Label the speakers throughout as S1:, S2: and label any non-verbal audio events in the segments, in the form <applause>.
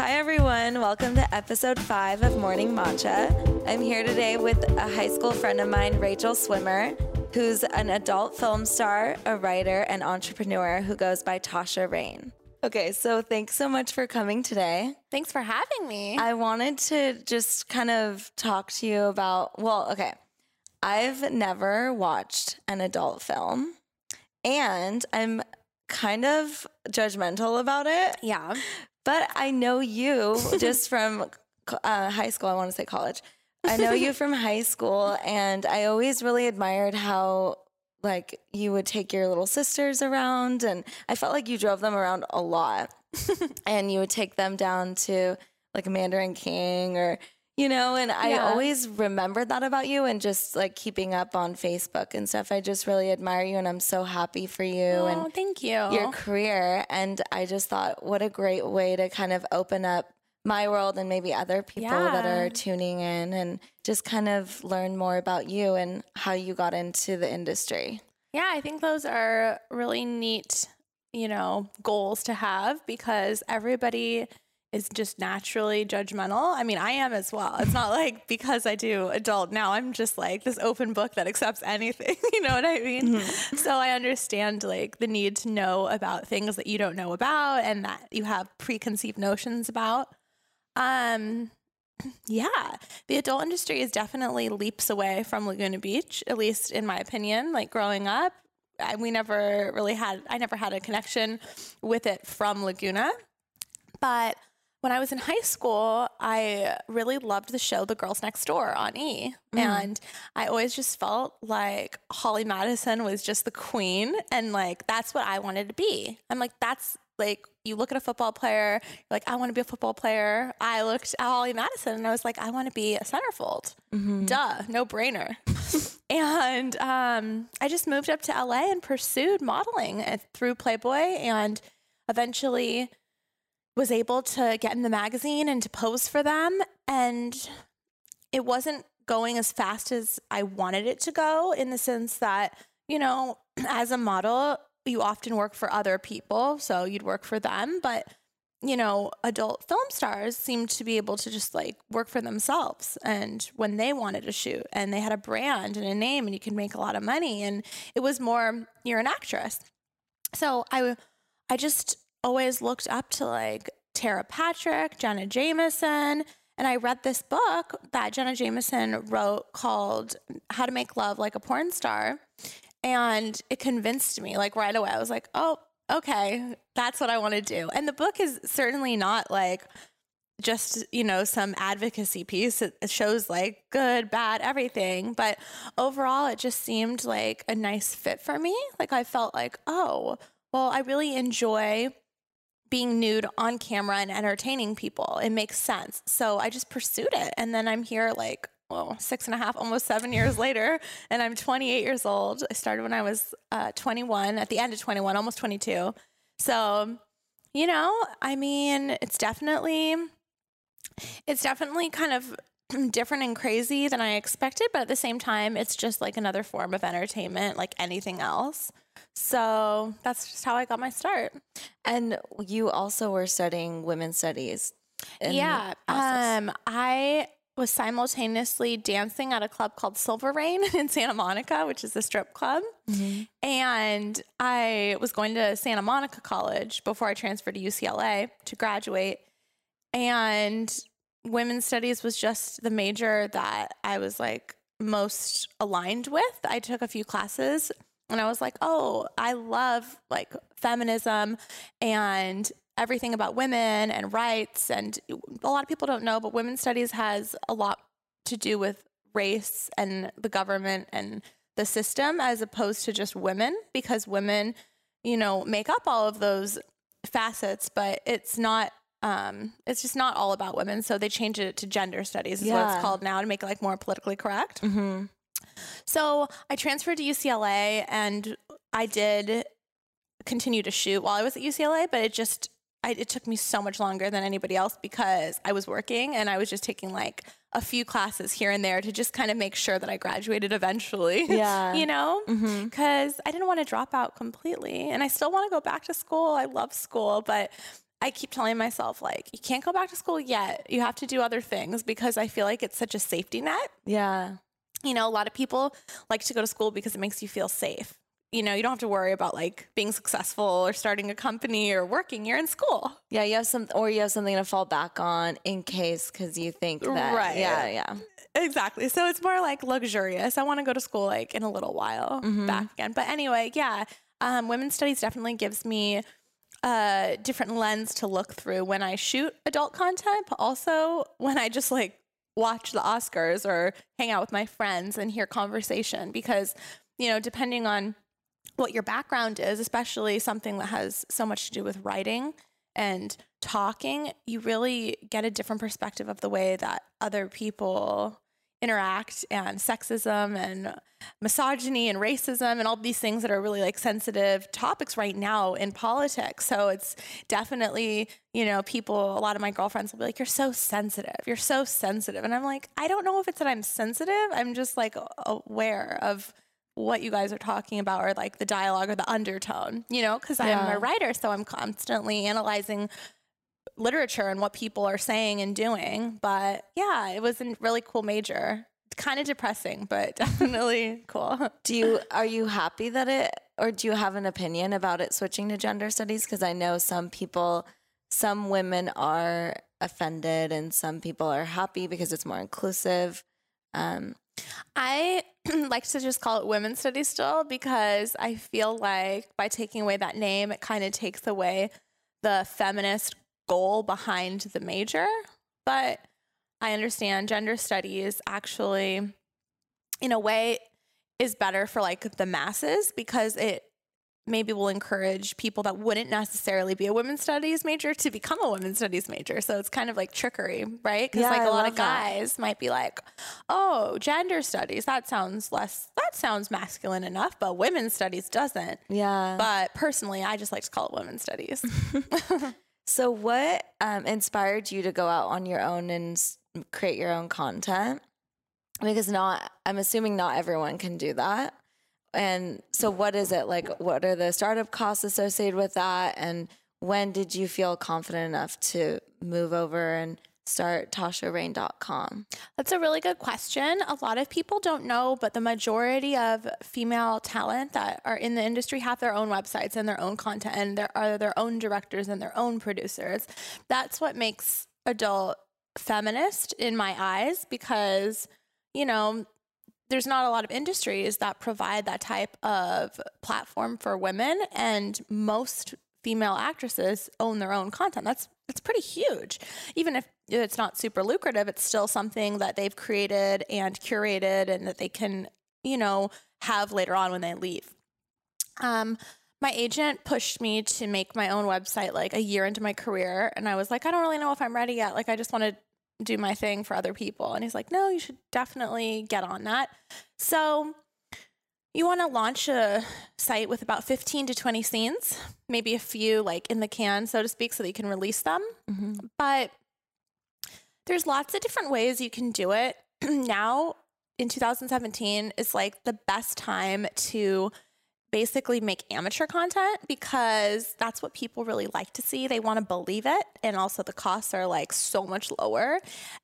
S1: Hi, everyone. Welcome to episode five of Morning Matcha. I'm here today with a high school friend of mine, Rachel Swimmer, who's an adult film star, a writer, and entrepreneur who goes by Tasha Reign. Okay, so thanks so much for coming today.
S2: Thanks for having me.
S1: I wanted to just kind of talk to you about, well, okay, I've never watched an adult film and I'm kind of judgmental about it.
S2: yeah.
S1: But I know you <laughs> just from uh, high school. I want to say college. I know you from high school, and I always really admired how like you would take your little sisters around, and I felt like you drove them around a lot, <laughs> and you would take them down to like Mandarin King or you know, and I
S2: Yeah.
S1: always remembered that about you and just like keeping up on Facebook and stuff. I just really admire you and I'm so happy for you oh, and
S2: Oh, thank you.
S1: your career. And I just thought, what a great way to kind of open up my world and maybe other people that are tuning in and just kind of learn more about you and how you got into the industry.
S2: yeah, I think those are really neat, you know, goals to have because everybody is just naturally judgmental. I mean, I am as well. It's not like because I do adult now, I'm just like this open book that accepts anything. <laughs> You know what I mean? So I understand like the need to know about things that you don't know about and that you have preconceived notions about. Um, <clears throat> yeah, the adult industry is definitely leaps away from Laguna Beach, at least in my opinion. Like growing up, I, we never really had, I never had a connection with it from Laguna. But when I was in high school, I really loved the show The Girls Next Door on E. And I always just felt like Holly Madison was just the queen. And like, that's what I wanted to be. I'm like, that's like, you look at a football player, you're like, I want to be a football player. I looked at Holly Madison and I was like, I want to be a centerfold. Duh, no brainer. <laughs> and um, I just moved up to LA and pursued modeling uh, through Playboy and eventually was able to get in the magazine and to pose for them. And it wasn't going as fast as I wanted it to go in the sense that, you know, <clears throat> as a model, you often work for other people. So you'd work for them. But, you know, adult film stars seem to be able to just like work for themselves and when they wanted to shoot and they had a brand and a name and you could make a lot of money. And it was more, you're an actress. So I, I just always looked up to like Tera Patrick, Jenna Jameson, and I read this book that Jenna Jameson wrote called How to Make Love Like a Porn Star. And it convinced me like right away. I was like, oh, okay, that's what I want to do. And the book is certainly not like just, you know, some advocacy piece. It, shows like good, bad, everything. But overall, it just seemed like a nice fit for me. Like I felt like, oh, well, I really enjoy being nude on camera and entertaining people. It makes sense. So I just pursued it. And then I'm here like, well, six and a half, almost seven years <laughs> later, and I'm 28 years old. I started when I was uh, 21, at the end of 21, almost 22. So, you know, I mean, it's definitely, it's definitely kind of <clears throat> different and crazy than I expected, but at the same time, it's just like another form of entertainment, like anything else. So that's just how I got my start.
S1: And you also were studying women's studies.
S2: yeah. Um, I was simultaneously dancing at a club called Silver Rain <laughs> in Santa Monica, which is a strip club. And I was going to Santa Monica College before I transferred to UCLA to graduate. And women's studies was just the major that I was like most aligned with. I took a few classes and I was like, oh, I love like feminism and everything about women and rights. And a lot of people don't know, but women's studies has a lot to do with race and the government and the system as opposed to just women because women, you know, make up all of those facets, but it's not um it's just not all about women. So they changed it to gender studies is what it's called now to make it like more politically correct.
S1: Mhm.
S2: So I transferred to UCLA and I did continue to shoot while I was at UCLA, but it just I, it took me so much longer than anybody else because I was working and I was just taking like a few classes here and there to just kind of make sure that I graduated eventually. <laughs>
S1: Yeah.
S2: you know,
S1: mm-hmm.
S2: because I didn't want to drop out completely, and I still want to go back to school. I love school, but I keep telling myself, like, you can't go back to school yet. You have to do other things because I feel like it's such a safety net.
S1: Yeah.
S2: You know, a lot of people like to go to school because it makes you feel safe. You know, you don't have to worry about like being successful or starting a company or working. You're in school.
S1: Yeah, you have some, or you have something to fall back on in case because you think that.
S2: Right.
S1: Yeah, yeah.
S2: Exactly. So it's more like luxurious. I want to go to school like in a little while
S1: Mhm.
S2: back again. But anyway, yeah, um, women's studies definitely gives me a different lens to look through when I shoot adult content, but also when I just like watch the Oscars or hang out with my friends and hear conversation because, you know, depending on what your background is, especially something that has so much to do with writing and talking, you really get a different perspective of the way that other people interact and sexism and misogyny and racism and all these things that are really like sensitive topics right now in politics. So it's definitely, you know, people, a lot of my girlfriends will be like, You're so sensitive. You're so sensitive. And I'm like, I don't know if it's that I'm sensitive. I'm just like aware of what you guys are talking about or like the dialogue or the undertone, you know, because
S1: Yeah.
S2: I'm a writer. So I'm constantly analyzing literature and what people are saying and doing. But yeah, it was a really cool major. Kind of depressing, but <laughs> definitely cool.
S1: Do you are you happy that it, or do you have an opinion about it switching to gender studies? Because I know some people, some women are offended, and some people are happy because it's more inclusive. Um,
S2: I <clears throat> like to just call it women's studies still because I feel like by taking away that name, it kind of takes away the feminist goal behind the major. But I understand gender studies actually, in a way, is better for like the masses because it maybe will encourage people that wouldn't necessarily be a women's studies major to become a women's studies major. So it's kind of like trickery, right? Because
S1: Yeah,
S2: like
S1: I
S2: a lot
S1: love
S2: of
S1: that.
S2: guys might be like, oh, gender studies, that sounds less, that sounds masculine enough, but women's studies doesn't.
S1: yeah.
S2: But personally, I just like to call it women's studies. <laughs> <laughs>
S1: so, what um, inspired you to go out on your own and create your own content? Because not, I'm assuming not everyone can do that. And so, what is it like? What are the startup costs associated with that? And when did you feel confident enough to move over and start TashaReign.com?
S2: That's a really good question. A lot of people don't know, but the majority of female talent that are in the industry have their own websites and their own content, and there are their own directors and their own producers. That's what makes adult feminist in my eyes because, you know, there's not a lot of industries that provide that type of platform for women, and most female actresses own their own content. That's it's pretty huge. Even if it's not super lucrative, it's still something that they've created and curated, and that they can, you know, have later on when they leave. Um, my agent pushed me to make my own website like a year into my career, and I was like, I don't really know if I'm ready yet. Like, I just want to do my thing for other people. And he's like, no, you should definitely get on that. So you want to launch a site with about 15 to 20 scenes, maybe a few like in the can, so to speak, so that you can release them.
S1: Mm-hmm.
S2: But there's lots of different ways you can do it. <clears throat> now in 2017 is like the best time to basically make amateur content because that's what people really like to see. They want to believe it. And also the costs are like so much lower.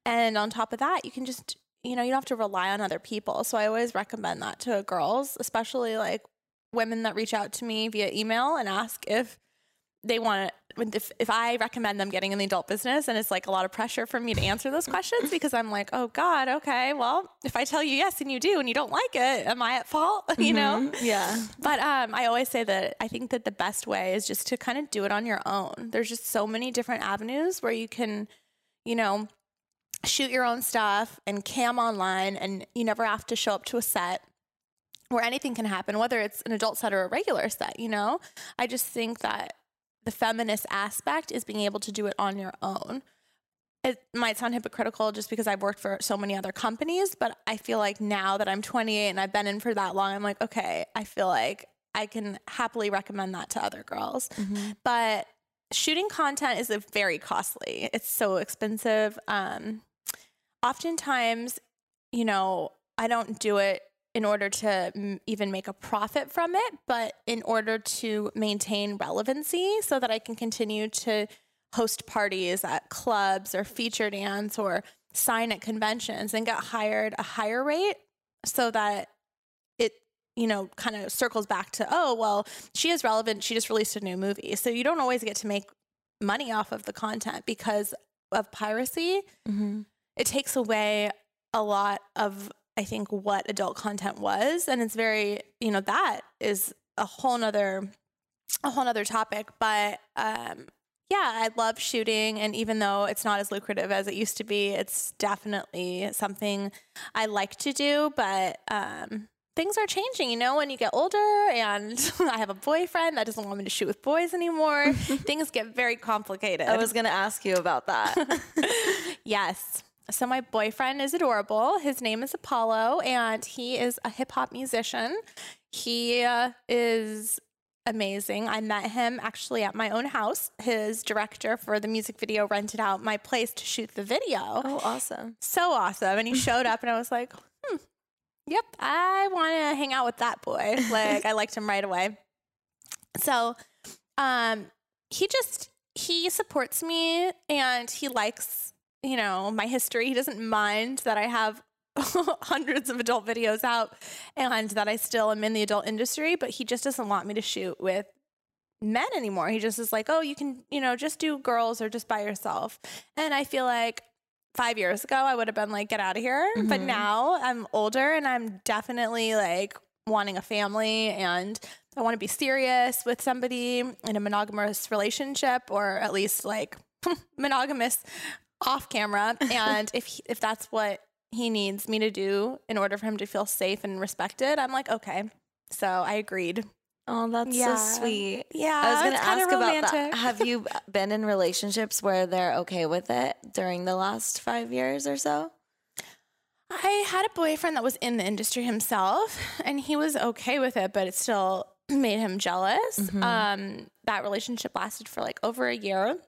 S2: And on top of that, you can just, you know, you don't have to rely on other people. So I always recommend that to girls, especially like women that reach out to me via email and ask if they want to if, if I recommend them getting in the adult business and it's like a lot of pressure for me to answer those questions because I'm like, oh God, okay, well, if I tell you yes and you do and you don't like it, am I at fault? <laughs> you know?
S1: Mm-hmm. Yeah.
S2: But um, I always say that I think that the best way is just to kind of do it on your own. There's just so many different avenues where you can, you know, shoot your own stuff and cam online, and you never have to show up to a set where anything can happen, whether it's an adult set or a regular set. You know, I just think that the feminist aspect is being able to do it on your own. It might sound hypocritical just because I've worked for so many other companies, but I feel like now that I'm 28 and I've been in for that long, I'm like, okay, I feel like I can happily recommend that to other girls.
S1: Mm-hmm.
S2: But shooting content is a very costly. It's so expensive. Um, oftentimes, you know, I don't do it in order to m- even make a profit from it, but in order to maintain relevancy so that I can continue to host parties at clubs or feature dance or sign at conventions and get hired a higher rate so that it you know kind of circles back to oh well she is relevant she just released a new movie so you don't always get to make money off of the content because of piracy
S1: Mm-hmm.
S2: it takes away a lot of i think what adult content was. And it's very you know that is a whole nother a whole nother topic. But um yeah i love shooting. And even though it's not as lucrative as it used to be it's definitely something i like to do. But um things are changing you know when you get older. And <laughs> i have a boyfriend that doesn't want me to shoot with boys anymore. <laughs> Things get very complicated.
S1: I was gonna ask you about that. <laughs>
S2: Yes. So my boyfriend is adorable. His name is Apollo, and he is a hip hop musician. He uh, is amazing. I met him actually at my own house. His director for the music video rented out my place to shoot the video.
S1: oh, awesome.
S2: So awesome. And he showed up, and I was like, hmm, yep, I want to hang out with that boy. <laughs> Like, I liked him right away. So, um, he just, he supports me and he likes, you know, my history. He doesn't mind that I have <laughs> hundreds of adult videos out and that I still am in the adult industry, but he just doesn't want me to shoot with men anymore. He just is like, oh, you can, you know, just do girls or just by yourself. And I feel like five years ago, I would have been like, get out of here. But
S1: Mhm.
S2: now I'm older and I'm definitely like wanting a family and I want to be serious with somebody in a monogamous relationship or at least like <laughs> monogamous off camera. And if, he- if that's what he needs me to do in order for him to feel safe and respected, I'm like, okay. So I agreed.
S1: Oh, that's
S2: Yeah.
S1: so sweet.
S2: Yeah,
S1: I was going to
S2: kinda
S1: ask about that. Have you <laughs> been in relationships where they're okay with it during the last five years or so?
S2: I had a boyfriend that was in the industry himself, and he was okay with it, but it still <clears throat> made him jealous.
S1: Mhm.
S2: Um, that relationship lasted for like over a year,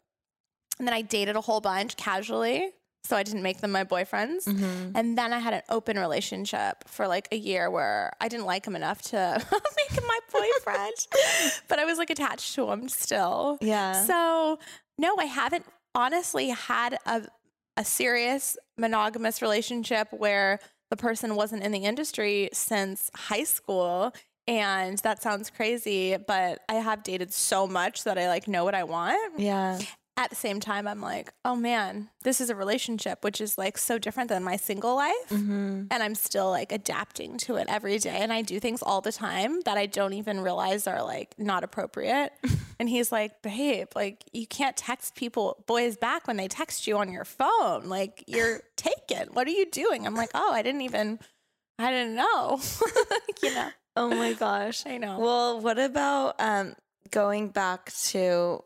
S2: and then I dated a whole bunch casually, so I didn't make them my boyfriends.
S1: Mm-hmm.
S2: And then I had an open relationship for like a year where I didn't like him enough to <laughs> make him my boyfriend, <laughs> but I was like attached to him still.
S1: Yeah.
S2: So, no, I haven't honestly had a, a serious monogamous relationship where the person wasn't in the industry since high school. And that sounds crazy, but I have dated so much that I like know what I want.
S1: yeah.
S2: At the same time, I'm like, oh man, this is a relationship, which is like so different than my single life
S1: Mm-hmm.
S2: and I'm still like adapting to it every day. And I do things all the time that I don't even realize are like not appropriate. <laughs> and he's like, babe, like you can't text people, boys back when they text you on your phone. Like you're <laughs> taken. What are you doing? I'm like, oh, I didn't even, I didn't know. <laughs> you know,
S1: Oh my gosh.
S2: I know.
S1: Well, what about um, going back to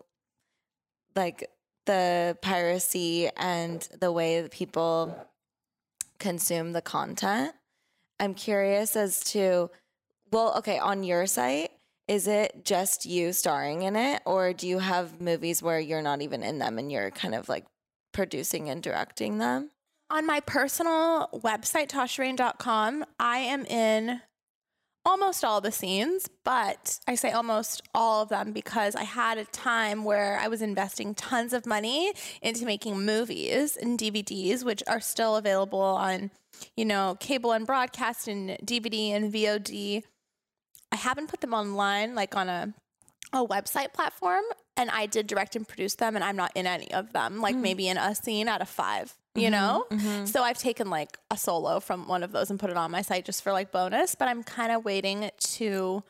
S1: like the piracy and the way that people consume the content? I'm curious as to, well, okay, on your site, is it just you starring in it, or do you have movies where you're not even in them and you're kind of like producing and directing them?
S2: on my personal website, tashareign.com, I am in almost all the scenes, but I say almost all of them because I had a time where I was investing tons of money into making movies and DVDs, which are still available on, you know, cable and broadcast and DVD and VOD. I haven't put them online like on a a website platform and I did direct and produce them and I'm not in any of them, like hmm. maybe in a scene out of 5, you mm-hmm, know? Mm-hmm. So I've taken like a solo from one of those and put it on my site just for like bonus, but I'm kind of waiting to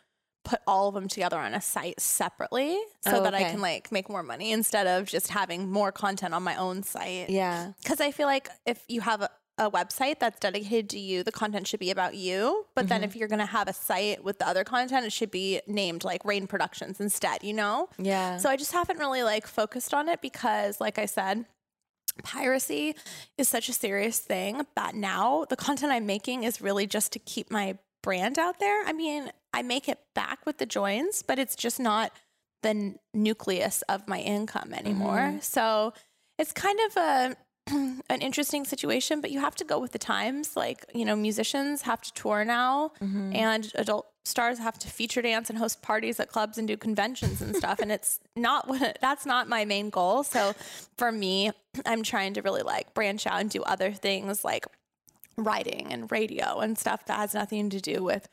S2: put all of them together on a site separately so
S1: Oh,
S2: that I can like make more money instead of just having more content on my own site.
S1: Yeah.
S2: Because I feel like if you have a, a website that's dedicated to you, the content should be about you. But then mm-hmm. if you're going to have a site with the other content, it should be named like Reign Productions instead, you know?
S1: Yeah.
S2: So I just haven't really like focused on it because, like I said, piracy is such a serious thing that now the content I'm making is really just to keep my brand out there. I mean, I make it back with the joins, but it's just not the n- nucleus of my income anymore. Mm-hmm. So it's kind of a <clears throat> an interesting situation, but you have to go with the times. Like, you know, musicians have to tour now, mm-hmm. and adult stars have to feature dance and host parties at clubs and do conventions and stuff. and it's <laughs> not what that's not my main goal. So for me, <clears throat> I'm trying to really like branch out and do other things like writing and radio and stuff that has nothing to do with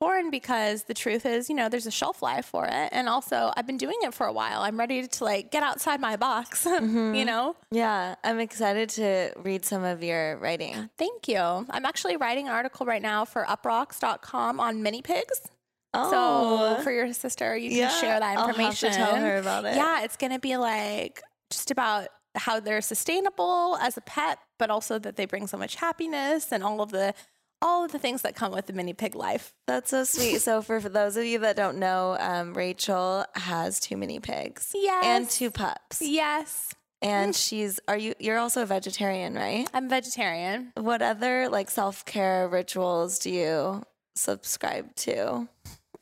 S2: porn because the truth is, you know, there's a shelf life for it. And also, I've been doing it for a while. I'm ready to like get outside my box, <laughs> mm-hmm. you know?
S1: Yeah, I'm excited to read some of your writing.
S2: Thank you. I'm actually writing an article right now for uproxx.com on mini pigs.
S1: Oh,
S2: So for your sister, you
S1: Yeah,
S2: can share that information.
S1: I'll have to tell her about it.
S2: Yeah, it's going to be like just about how they're sustainable as a pet, but also that they bring so much happiness and all of the all of the things that come with the mini pig life.
S1: that's so sweet. so for, for those of you that don't know, um, Rachel has two mini pigs
S2: Yes.
S1: and two pups.
S2: Yes.
S1: And she's are you you're also a vegetarian, right?
S2: I'm vegetarian.
S1: What other like self-care rituals do you subscribe to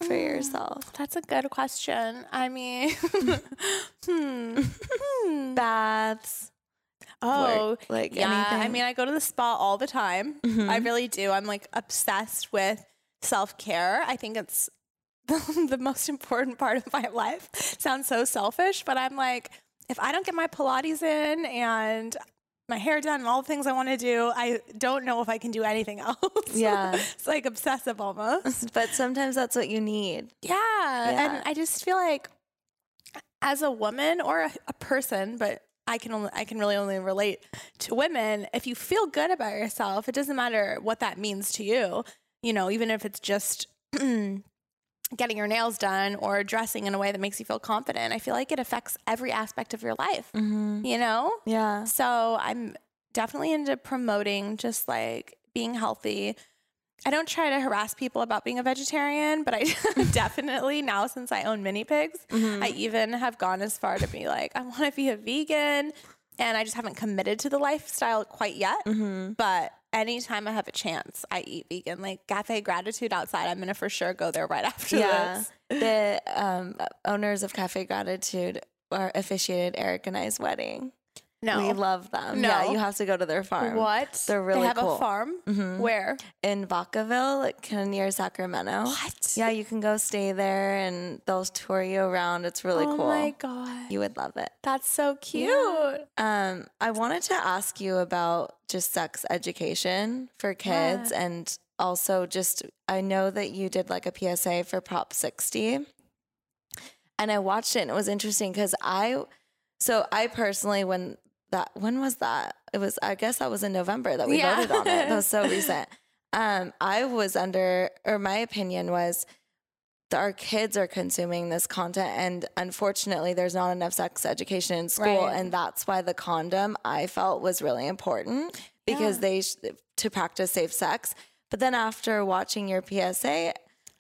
S1: for yourself?
S2: That's a good question. I mean, <laughs> hmm. <laughs> Hmm.
S1: Baths,
S2: Oh,
S1: work, like
S2: yeah. I mean, I go to the spa all the time. Mm-hmm. I really do. I'm like obsessed with self care. I think it's the, <laughs> the most important part of my life. Sounds so selfish, but I'm like, if I don't get my Pilates in and my hair done and all the things I want to do, I don't know if I can do anything <laughs> else.
S1: Yeah.
S2: it's like obsessive almost.
S1: but sometimes that's what you need.
S2: Yeah.
S1: Yeah.
S2: And I just feel like as a woman or a, a person, but I can only I can really only relate to women. If you feel good about yourself, it doesn't matter what that means to you. You know, even if it's just <clears throat> getting your nails done or dressing in a way that makes you feel confident. I feel like it affects every aspect of your life. Mm-hmm. You know?
S1: Yeah.
S2: So I'm definitely into promoting just like being healthy. I don't try to harass people about being a vegetarian, but I <laughs> definitely now since I own mini pigs, I even have gone as far to be like, I want to be a vegan. And I just haven't committed to the lifestyle quite yet. But anytime I have a chance, I eat vegan. Like Cafe Gratitude outside, I'm going to for sure go there right <laughs> after
S1: Yeah.
S2: this.
S1: The um, owners of Cafe Gratitude are officiated Eric and I's wedding.
S2: No.
S1: We love them. Yeah,
S2: No.
S1: you have to go to their farm.
S2: what?
S1: They're really cool.
S2: They have
S1: cool.
S2: a farm? Where?
S1: In Vacaville, like kind of near Sacramento.
S2: What?
S1: Yeah, you can go stay there and they'll tour you around. It's really
S2: oh
S1: cool.
S2: Oh my God.
S1: You would love it.
S2: That's so cute.
S1: Um, I wanted to ask you about just sex education for kids and also just I know that you did like a PSA for Prop 60. And I watched it and it was interesting because I so I personally when that when was that? It was I guess that was in November that we
S2: Yeah.
S1: voted on it. That was so <laughs> recent. Um, I was under or my opinion was that our kids are consuming this content and unfortunately there's not enough sex education in school
S2: Right.
S1: and that's why the condom I felt was really important because
S2: Yeah.
S1: they sh- to practice safe sex but then after watching your PSA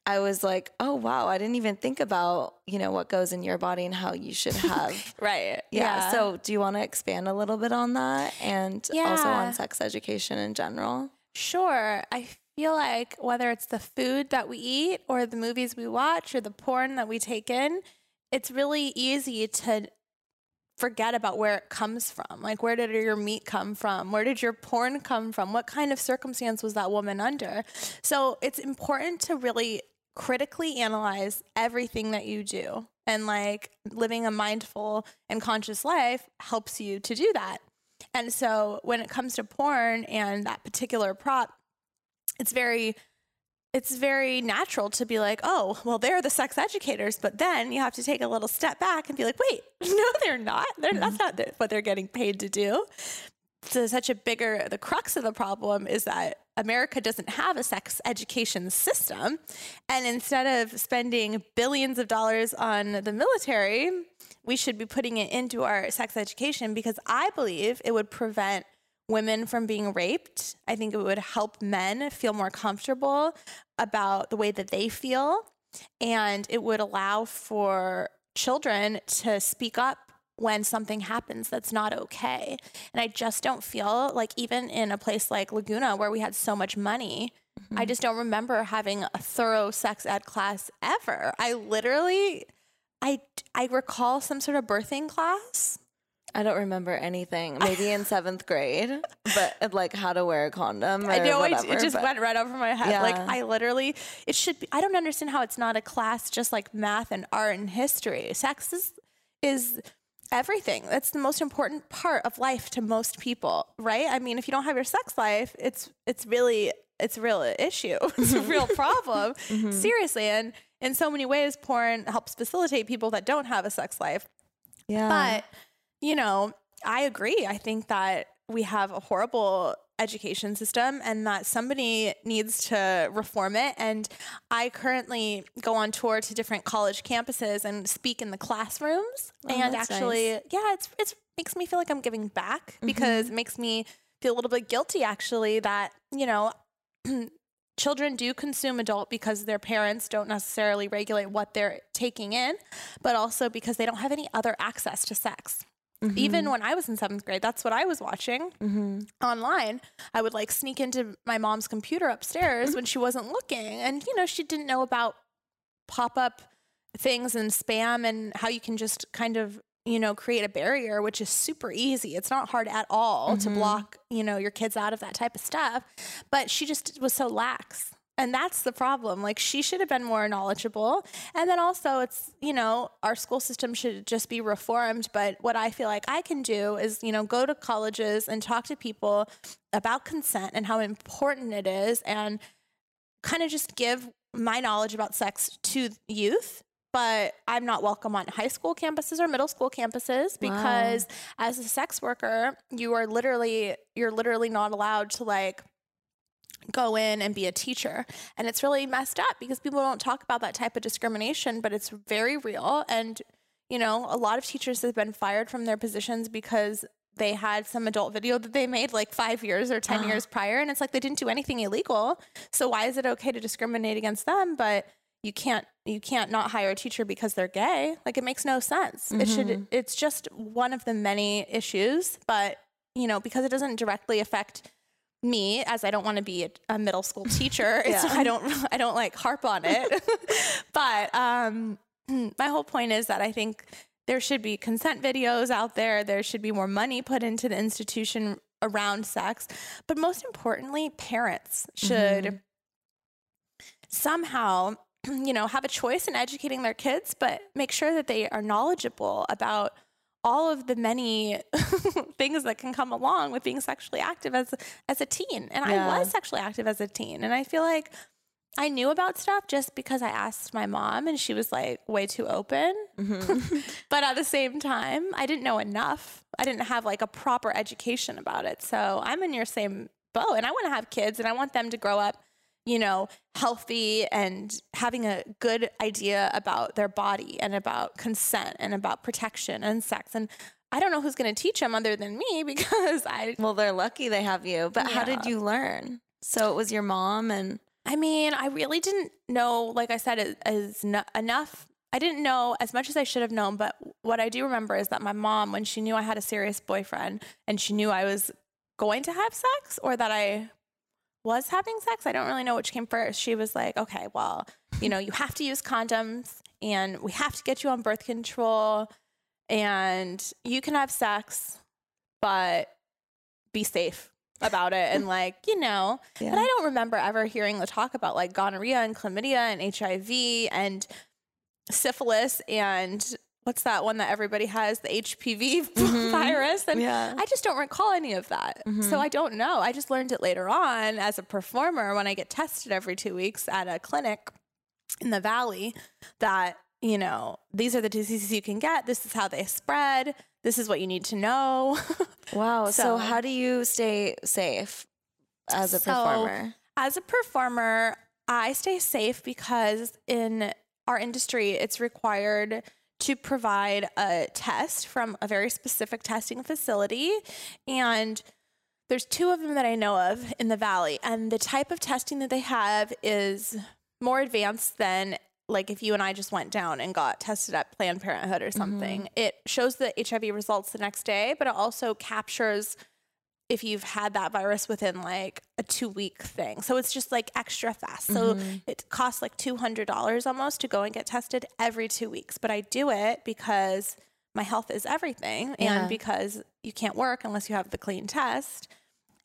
S1: I was like oh wow I didn't even think about you know what goes in your body and how you should <laughs> have
S2: Right.
S1: yeah. so do you want to expand a little bit on that and also on sex education in general
S2: Sure. I feel like whether it's the food that we eat or the movies we watch or the porn that we take in, it's really easy to forget about where it comes from. Like, where did your meat come from? Where did your porn come from? What kind of circumstance was that woman under? So, it's important to really critically analyze everything that you do. And like living a mindful and conscious life helps you to do that. And so when it comes to porn and that particular prop, it's very it's very natural to be like, oh, well, they're the sex educators, but then you have to take a little step back and be like, wait, <laughs> no, they're not. They're, That's mm-hmm. not what they're getting paid to do. So, such a bigger, the crux of the problem is that America doesn't have a sex education system. And instead of spending billions of dollars on the military, we should be putting it into our sex education because I believe it would prevent women from being raped. I think it would help men feel more comfortable about the way that they feel. And it would allow for children to speak up when something happens that's not okay. And I just don't feel like, even in a place like Laguna where we had so much money, mm-hmm. I just don't remember having a thorough sex ed class ever. I literally, I, I recall some sort of birthing class
S1: I don't remember anything. Maybe in seventh grade, but like how to wear a condom.
S2: I know
S1: whatever,
S2: it, it just went right over my head. Like I literally, it should be. I don't understand how it's not a class just like math and art and history. Sex is is everything. That's the most important part of life to most people, right? I mean, if you don't have your sex life, it's it's really it's a real issue. <laughs> It's a <laughs> real problem. Mm-hmm. Seriously, and in so many ways, porn helps facilitate people that don't have a sex life.
S1: Yeah.
S2: But, you know, I agree. I think that we have a horrible education system and that somebody needs to reform it. And I currently go on tour to different college campuses and speak in the classrooms.
S1: Oh,
S2: and actually,
S1: nice.
S2: yeah, it's it's makes me feel like I'm giving back mm-hmm. because it makes me feel a little bit guilty actually that, you know, <clears throat> children do consume adult because their parents don't necessarily regulate what they're taking in, but also because they don't have any other access to sex. Even mm-hmm. when I was in seventh grade, that's what I was watching mm-hmm. online. I would like sneak into my mom's computer upstairs mm-hmm. when she wasn't looking. And, you know, she didn't know about pop up things and spam and how you can just kind of you know create a barrier which is super easy. It's not hard at all to block you know your kids out of that type of stuff. But she just was so lax and that's the problem. Like she should have been more knowledgeable. And then also it's you know our school system should just be reformed. But what i feel like i can do is you know go to colleges and talk to people about consent and how important it is and kind of just give my knowledge about sex to youth. But I'm not welcome on high school campuses or middle school campuses because as a sex worker, you are literally you're literally not allowed to like go in and be a teacher. And it's really messed up because people don't talk about that type of discrimination, but it's very real and you know, a lot of teachers have been fired from their positions because they had some adult video that they made like five years or 10 uh-huh. years prior. And it's like they didn't do anything illegal. So why is it okay to discriminate against them? But you can't you can't not hire a teacher because they're gay. Like it makes no sense. It should mm-hmm. it's just one of the many issues, but you know, because it doesn't directly affect me as I don't want to be a, a middle school <laughs> teacher. <laughs> It's, I don't I don't like harp on it. <laughs> but um <clears throat> my whole point is that I think there should be consent videos out there. There should be more money put into the institution around sex. But most importantly, parents should somehow, <clears throat> you know, have a choice in educating their kids, but make sure that they are knowledgeable about all of the many <laughs> things that can come along with being sexually active as as a teen. And
S1: Yeah.
S2: I was sexually active as a teen, and I feel like I knew about stuff just because I asked my mom and she was like way too open. Mm-hmm. <laughs> but at the same time, I didn't know enough. I didn't have like a proper education about it. So I'm in your same boat and I want to have kids and I want them to grow up, you know, healthy and having a good idea about their body and about consent and about protection and sex. And I don't know who's going to teach them other than me <laughs> because I
S1: well, they're lucky they have you. But how did you learn? So it was your mom and
S2: I mean, I really didn't know, like I said, it is no, enough. I didn't know as much as I should have known, but what I do remember is that my mom, when she knew I had a serious boyfriend and she knew I was going to have sex or that I was having sex, I don't really know which came first. She was like, okay, well, you know, you have to use condoms and we have to get you on birth control and you can have sex, but be safe about it. And like, you know,
S1: Yeah.
S2: but I don't remember ever hearing the talk about like gonorrhea and chlamydia and HIV and syphilis and what's that one that everybody has, the HPV <laughs> mm-hmm. virus. And
S1: Yeah.
S2: I just don't recall any of that. Mm-hmm. So I don't know. I just learned it later on as a performer when I get tested every two weeks at a clinic in the valley that, you know, these are the diseases you can get. This is how they spread. This is what you need to know. <laughs>
S1: wow. So,
S2: So-
S1: how do you stay safe as a
S2: So,
S1: performer?
S2: As a performer, I stay safe because in our industry, it's required to provide a test from a very specific testing facility. And there's two of them that I know of in the Valley. And the type of testing that they have is more advanced than like if you and I just went down and got tested at Planned Parenthood or mm-hmm. something. It shows the HIV results the next day, but it also captures if you've had that virus within like a two week thing. So it's just like extra fast. So it costs like $200 almost to go and get tested every two weeks. But I do it because my health is everything
S1: Yeah.
S2: and because you can't work unless you have the clean test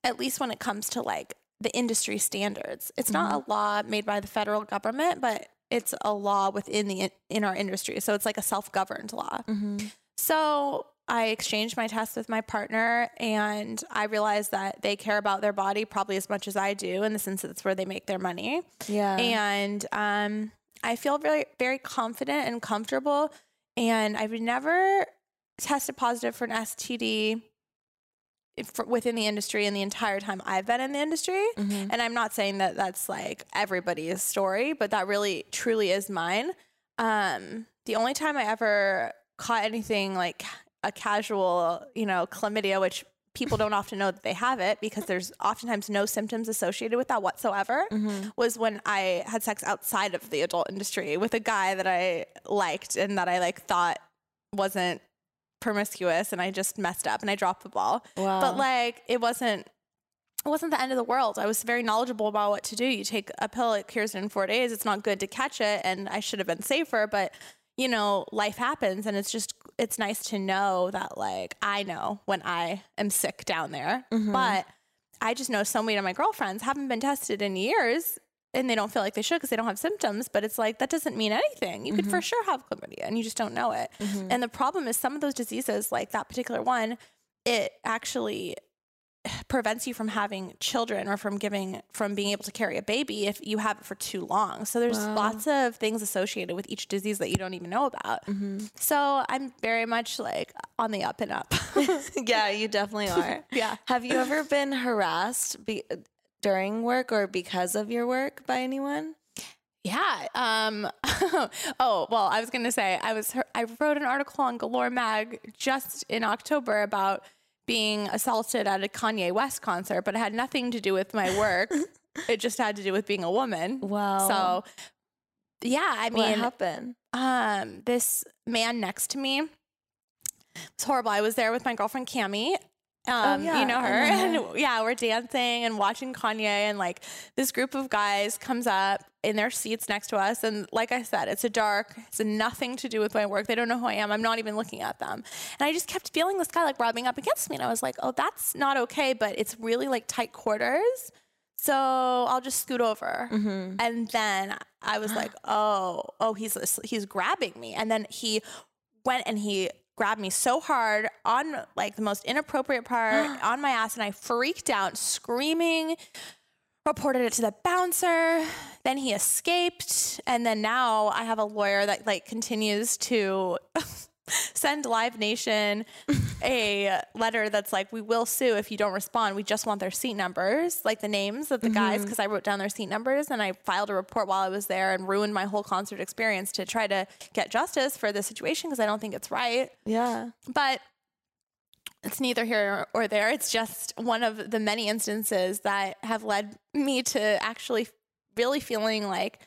S2: at least when it comes to like the industry standards it's not
S1: Mm-hmm.
S2: a law made by the federal government but it's a law within the in our industry so it's like a self-governed law
S1: Mm-hmm.
S2: so I exchanged my test with my partner, and I realized that they care about their body probably as much as I do, in the sense that it's where they make their money.
S1: Yeah.
S2: And um, I feel very, very confident and comfortable. And I've never tested positive for an STD within the industry in the entire time I've been in the industry.
S1: Mhm.
S2: And I'm not saying that that's like everybody's story, but that really truly is mine. Um, the only time I ever caught anything like a casual, you know, chlamydia, which people don't often know that they have it because there's oftentimes no symptoms associated with that whatsoever,
S1: Mm-hmm.
S2: was when I had sex outside of the adult industry with a guy that I liked and that I like thought wasn't promiscuous and I just messed up and I dropped the ball
S1: Wow.
S2: but like it wasn't it wasn't the end of the world. I was very knowledgeable about what to do. You take a pill, it cures it in four days. It's not good to catch it, and I should have been safer. But you know, life happens, and it's just it's nice to know that like I know when I am sick down there.
S1: Mhm.
S2: But I just know so many of my girlfriends haven't been tested in years. And they don't feel like they should because they don't have symptoms. But it's like, that doesn't mean anything. You could for sure have chlamydia and you just don't know it.
S1: Mhm.
S2: And the problem is some of those diseases, like that particular one, it actually prevents you from having children or from giving from being able to carry a baby if you have it for too long. So there's
S1: Wow.
S2: lots of things associated with each disease that you don't even know about.
S1: Mhm.
S2: So I'm very much like on the up and up. <laughs>
S1: yeah, you definitely are. <laughs>
S2: yeah.
S1: Have you ever been harassed be- during work or because of your work by anyone?
S2: Yeah. Um, <laughs> oh, well, I was going to say I was I wrote an article on Galore Mag just in October about being assaulted at a Kanye West concert, but it had nothing to do with my work. <laughs> it just had to do with being a woman.
S1: Wow.
S2: So, yeah, I mean, what
S1: happened?
S2: um, this man next to me it's horrible. I was there with my girlfriend Cami. Um,
S1: Oh, yeah,
S2: you know her,
S1: know her. <laughs>
S2: and yeah, we're dancing and watching Kanye, and like this group of guys comes up in their seats next to us, and like I said, it's a dark, it's nothing to do with my work. They don't know who I am. I'm not even looking at them, and I just kept feeling this guy like rubbing up against me, and I was like, oh, that's not okay, but it's really like tight quarters. So I'll just scoot over.
S1: Mm-hmm.
S2: And then I was like, <gasps> oh, oh, he's he's grabbing me. And then he went and he grabbed me so hard on like the most inappropriate part <gasps> on my ass, and I freaked out, screaming. Reported it to the bouncer. Then he escaped, and then now I have a lawyer that like continues to <laughs> send Live Nation a letter that's like, we will sue if you don't respond. We just want their seat numbers, like the names of the guys, mm-hmm. because I wrote down their seat numbers and I filed a report while I was there and ruined my whole concert experience to try to get justice for the situation because I don't think it's right.
S1: Yeah.
S2: But it's neither here or there. It's just one of the many instances that have led me to actually really feeling like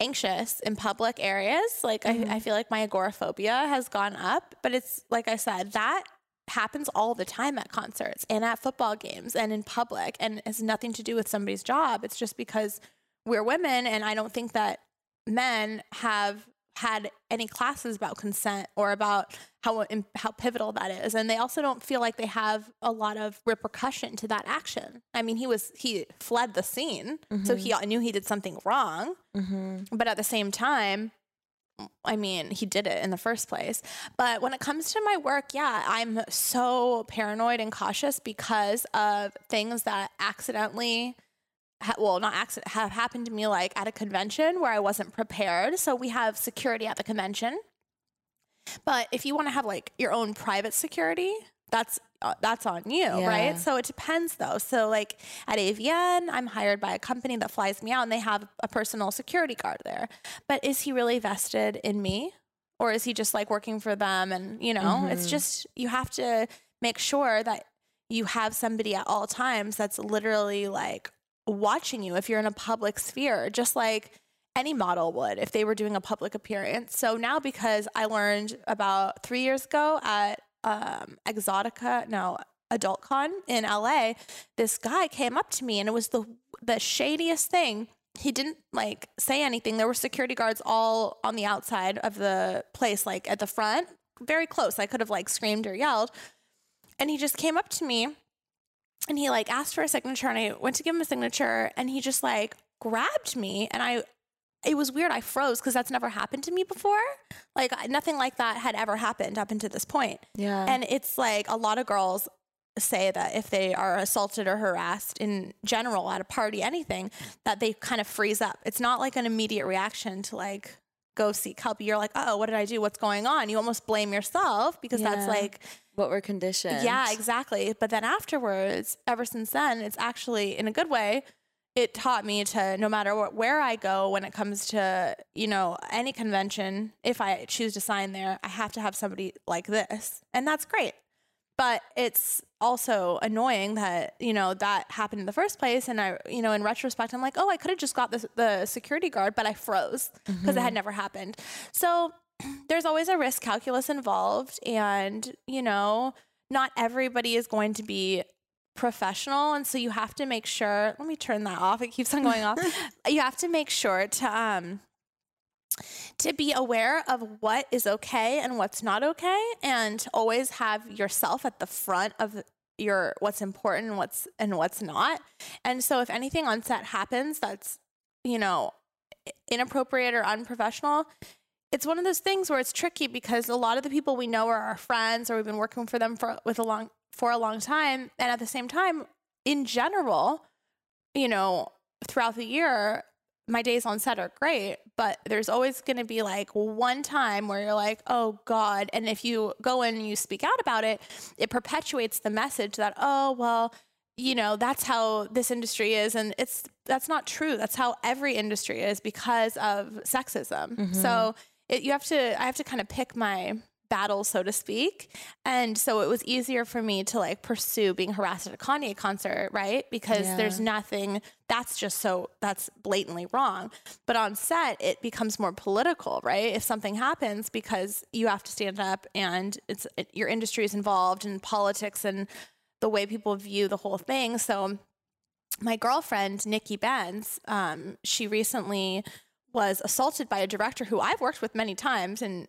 S2: anxious in public areas. Like
S1: Mhm.
S2: I, I feel like my agoraphobia has gone up, but it's like I said, that happens all the time at concerts and at football games and in public and has nothing to do with somebody's job. It's just because we're women and I don't think that men have had any classes about consent or about how how pivotal that is and they also don't feel like they have a lot of repercussion to that action. I mean, he was he fled the scene, so he knew he did something wrong,
S1: Mm-hmm.
S2: but at the same time I mean, he did it in the first place. But when it comes to my work, yeah, I'm so paranoid and cautious because of things that accidentally, ha- well, not accident, have happened to me like at a convention where I wasn't prepared. So we have security at the convention. But if you want to have like your own private security, that's uh, that's on you,
S1: Yeah.
S2: right? So it depends though. So like at AVN, I'm hired by a company that flies me out and they have a personal security guard there. But is he really vested in me? Or is he just like working for them and, you know, it's
S1: Mhm.
S2: just you have to make sure that you have somebody at all times that's literally like watching you if you're in a public sphere, just like any model would if they were doing a public appearance. So now because I learned about 3 years ago at um, Exxxotica, no, Adult Con in LA, this guy came up to me and it was the the shadiest thing. He didn't like say anything. There were security guards all on the outside of the place, like at the front, very close. I could have like screamed or yelled. And he just came up to me and he like asked for a signature and I went to give him a signature and he just like grabbed me and I it was weird. I froze because that's never happened to me before. Like nothing like that had ever happened up until this point.
S1: Yeah.
S2: And it's like a lot of girls say that if they are assaulted or harassed in general at a party, anything, that they kind of freeze up. It's not like an immediate reaction to like go seek help. You're like, oh, what did I do? What's going on? You almost blame yourself because that's like,
S1: what we're conditioned.
S2: yeah, exactly. But then afterwards, ever since then, it's actually in a good way. It taught me to no matter what, where I go when it comes to you know any convention, if I choose to sign there, I have to have somebody like this, and that's great. But it's also annoying that you know that happened in the first place, and I you know in retrospect, I'm like, oh, I could have just got the the security guard, but I froze because it had mm-hmm. never happened. So there's always a risk calculus involved and you know not everybody is going to be professional. And so you have to make sure let me turn that off. It keeps on going off. <laughs> You have to make sure to um to be aware of what is okay and what's not okay and always have yourself at the front of your what's important and what's and what's not. And so if anything on set happens that's you know inappropriate or unprofessional it's one of those things where it's tricky because a lot of the people we know are our friends or we've been working for them for with a long for a long time. And at the same time in general you know throughout the year my days on set are great but there's always going to be like one time where you're like oh god. And if you go in and you speak out about it it perpetuates the message that oh well you know that's how this industry is. And it's that's not true. That's how every industry is because of sexism. Mm-hmm. So it, you have to i have to kind of pick my battle so to speak. And so it was easier for me to like pursue being harassed at a kanye concert right? Because
S1: Yeah.
S2: there's nothing that's just so that's blatantly wrong. But on set it becomes more political right? If something happens because you have to stand up and it's it, your industry is involved in politics and the way people view the whole thing. So my girlfriend Nikki Benz, um, she recently was assaulted by a director who I've worked with many times, and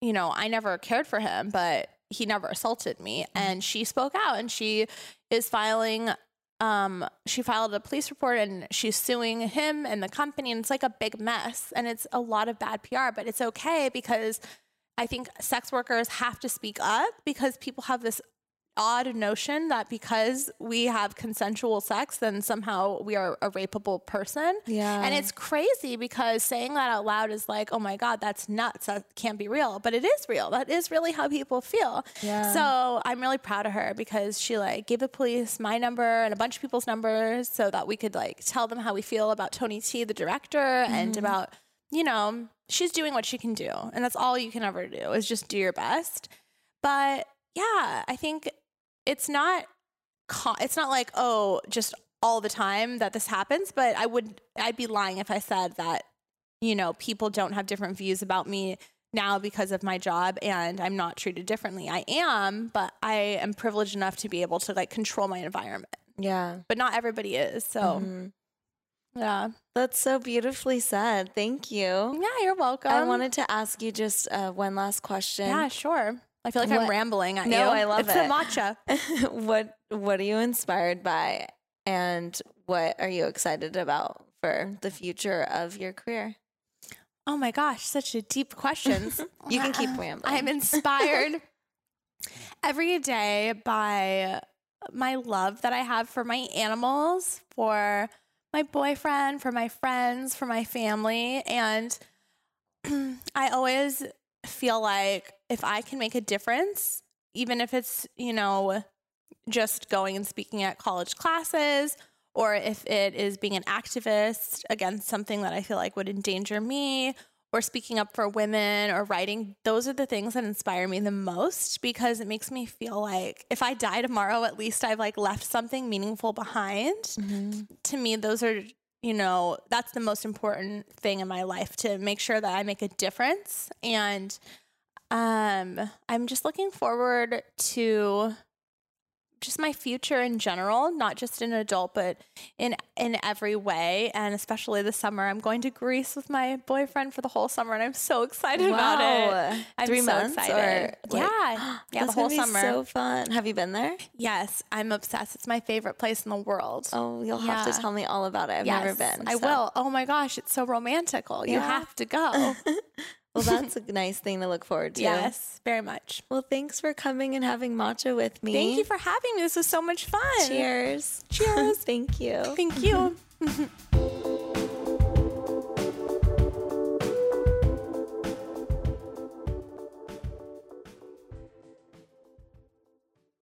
S2: you know I never cared for him, but he never assaulted me. And she spoke out, and she is filing. Um, she filed a police report, and she's suing him and the company, and it's like a big mess, and it's a lot of bad PR, but it's okay because I think sex workers have to speak up because people have this odd notion that because we have consensual sex, then somehow we are a rapeable person.
S1: Yeah.
S2: And it's crazy because saying that out loud is like, oh my God, that's nuts. That can't be real. But it is real. That is really how people feel.
S1: Yeah.
S2: So I'm really proud of her because she like gave the police my number and a bunch of people's numbers so that we could like tell them how we feel about Tony T, the director, and mm-hmm. about, you know, she's doing what she can do. And that's all you can ever do is just do your best. But yeah, I think it's not it's not like oh just all the time that this happens but i would i'd be lying if i said that you know people don't have different views about me now because of my job and i'm not treated differently i am but i am privileged enough to be able to like control my environment
S1: yeah.
S2: but not everybody is so
S1: Mhm.
S2: yeah
S1: That's so beautifully said. Thank you.
S2: yeah you're welcome
S1: I wanted to ask you just uh, one last question.
S2: yeah sure i feel like i'm rambling at
S1: No,
S2: you
S1: I love
S2: it's the
S1: it.
S2: matcha <laughs>
S1: what What are you inspired by, and what are you excited about for the future of your career?
S2: Oh my gosh, such a deep questions. <laughs>
S1: You can keep rambling.
S2: I'm inspired <laughs> every day by my love that I have for my animals, for my boyfriend, for my friends, for my family. And <clears throat> I always feel like if I can make a difference, even if it's, you know, just going and speaking at college classes, or if it is being an activist against something that I feel like would endanger me, or speaking up for women, or writing, those are the things that inspire me the most because it makes me feel like if I die tomorrow, at least I've like left something meaningful behind. Mm-hmm. To me, those are, you know, that's the most important thing in my life to make sure that I make a difference. And um, I'm just looking forward to just my future in general, not just an adult, but in in every way. And especially this summer, I'm going to Greece with my boyfriend for the whole summer, and I'm so <laughs> excited about it. I'm
S1: Three
S2: so
S1: months
S2: excited.
S1: or like-
S2: yeah, <gasps> yeah, the whole summer.
S1: so fun. Have you been there?
S2: yes, I'm obsessed. It's my favorite place in the world.
S1: Oh, you'll have to tell me all about it. I've never
S2: Yes,
S1: been.
S2: I will. Oh my gosh, it's so romantical. You
S1: Yeah.
S2: have to go. <laughs>
S1: Well, that's a nice thing to look forward to.
S2: yes, very much.
S1: Well, thanks for coming and having matcha with me.
S2: Thank you for having me. This was so much fun.
S1: Cheers.
S2: Cheers. <laughs>
S1: Thank you.
S2: Thank you. <laughs>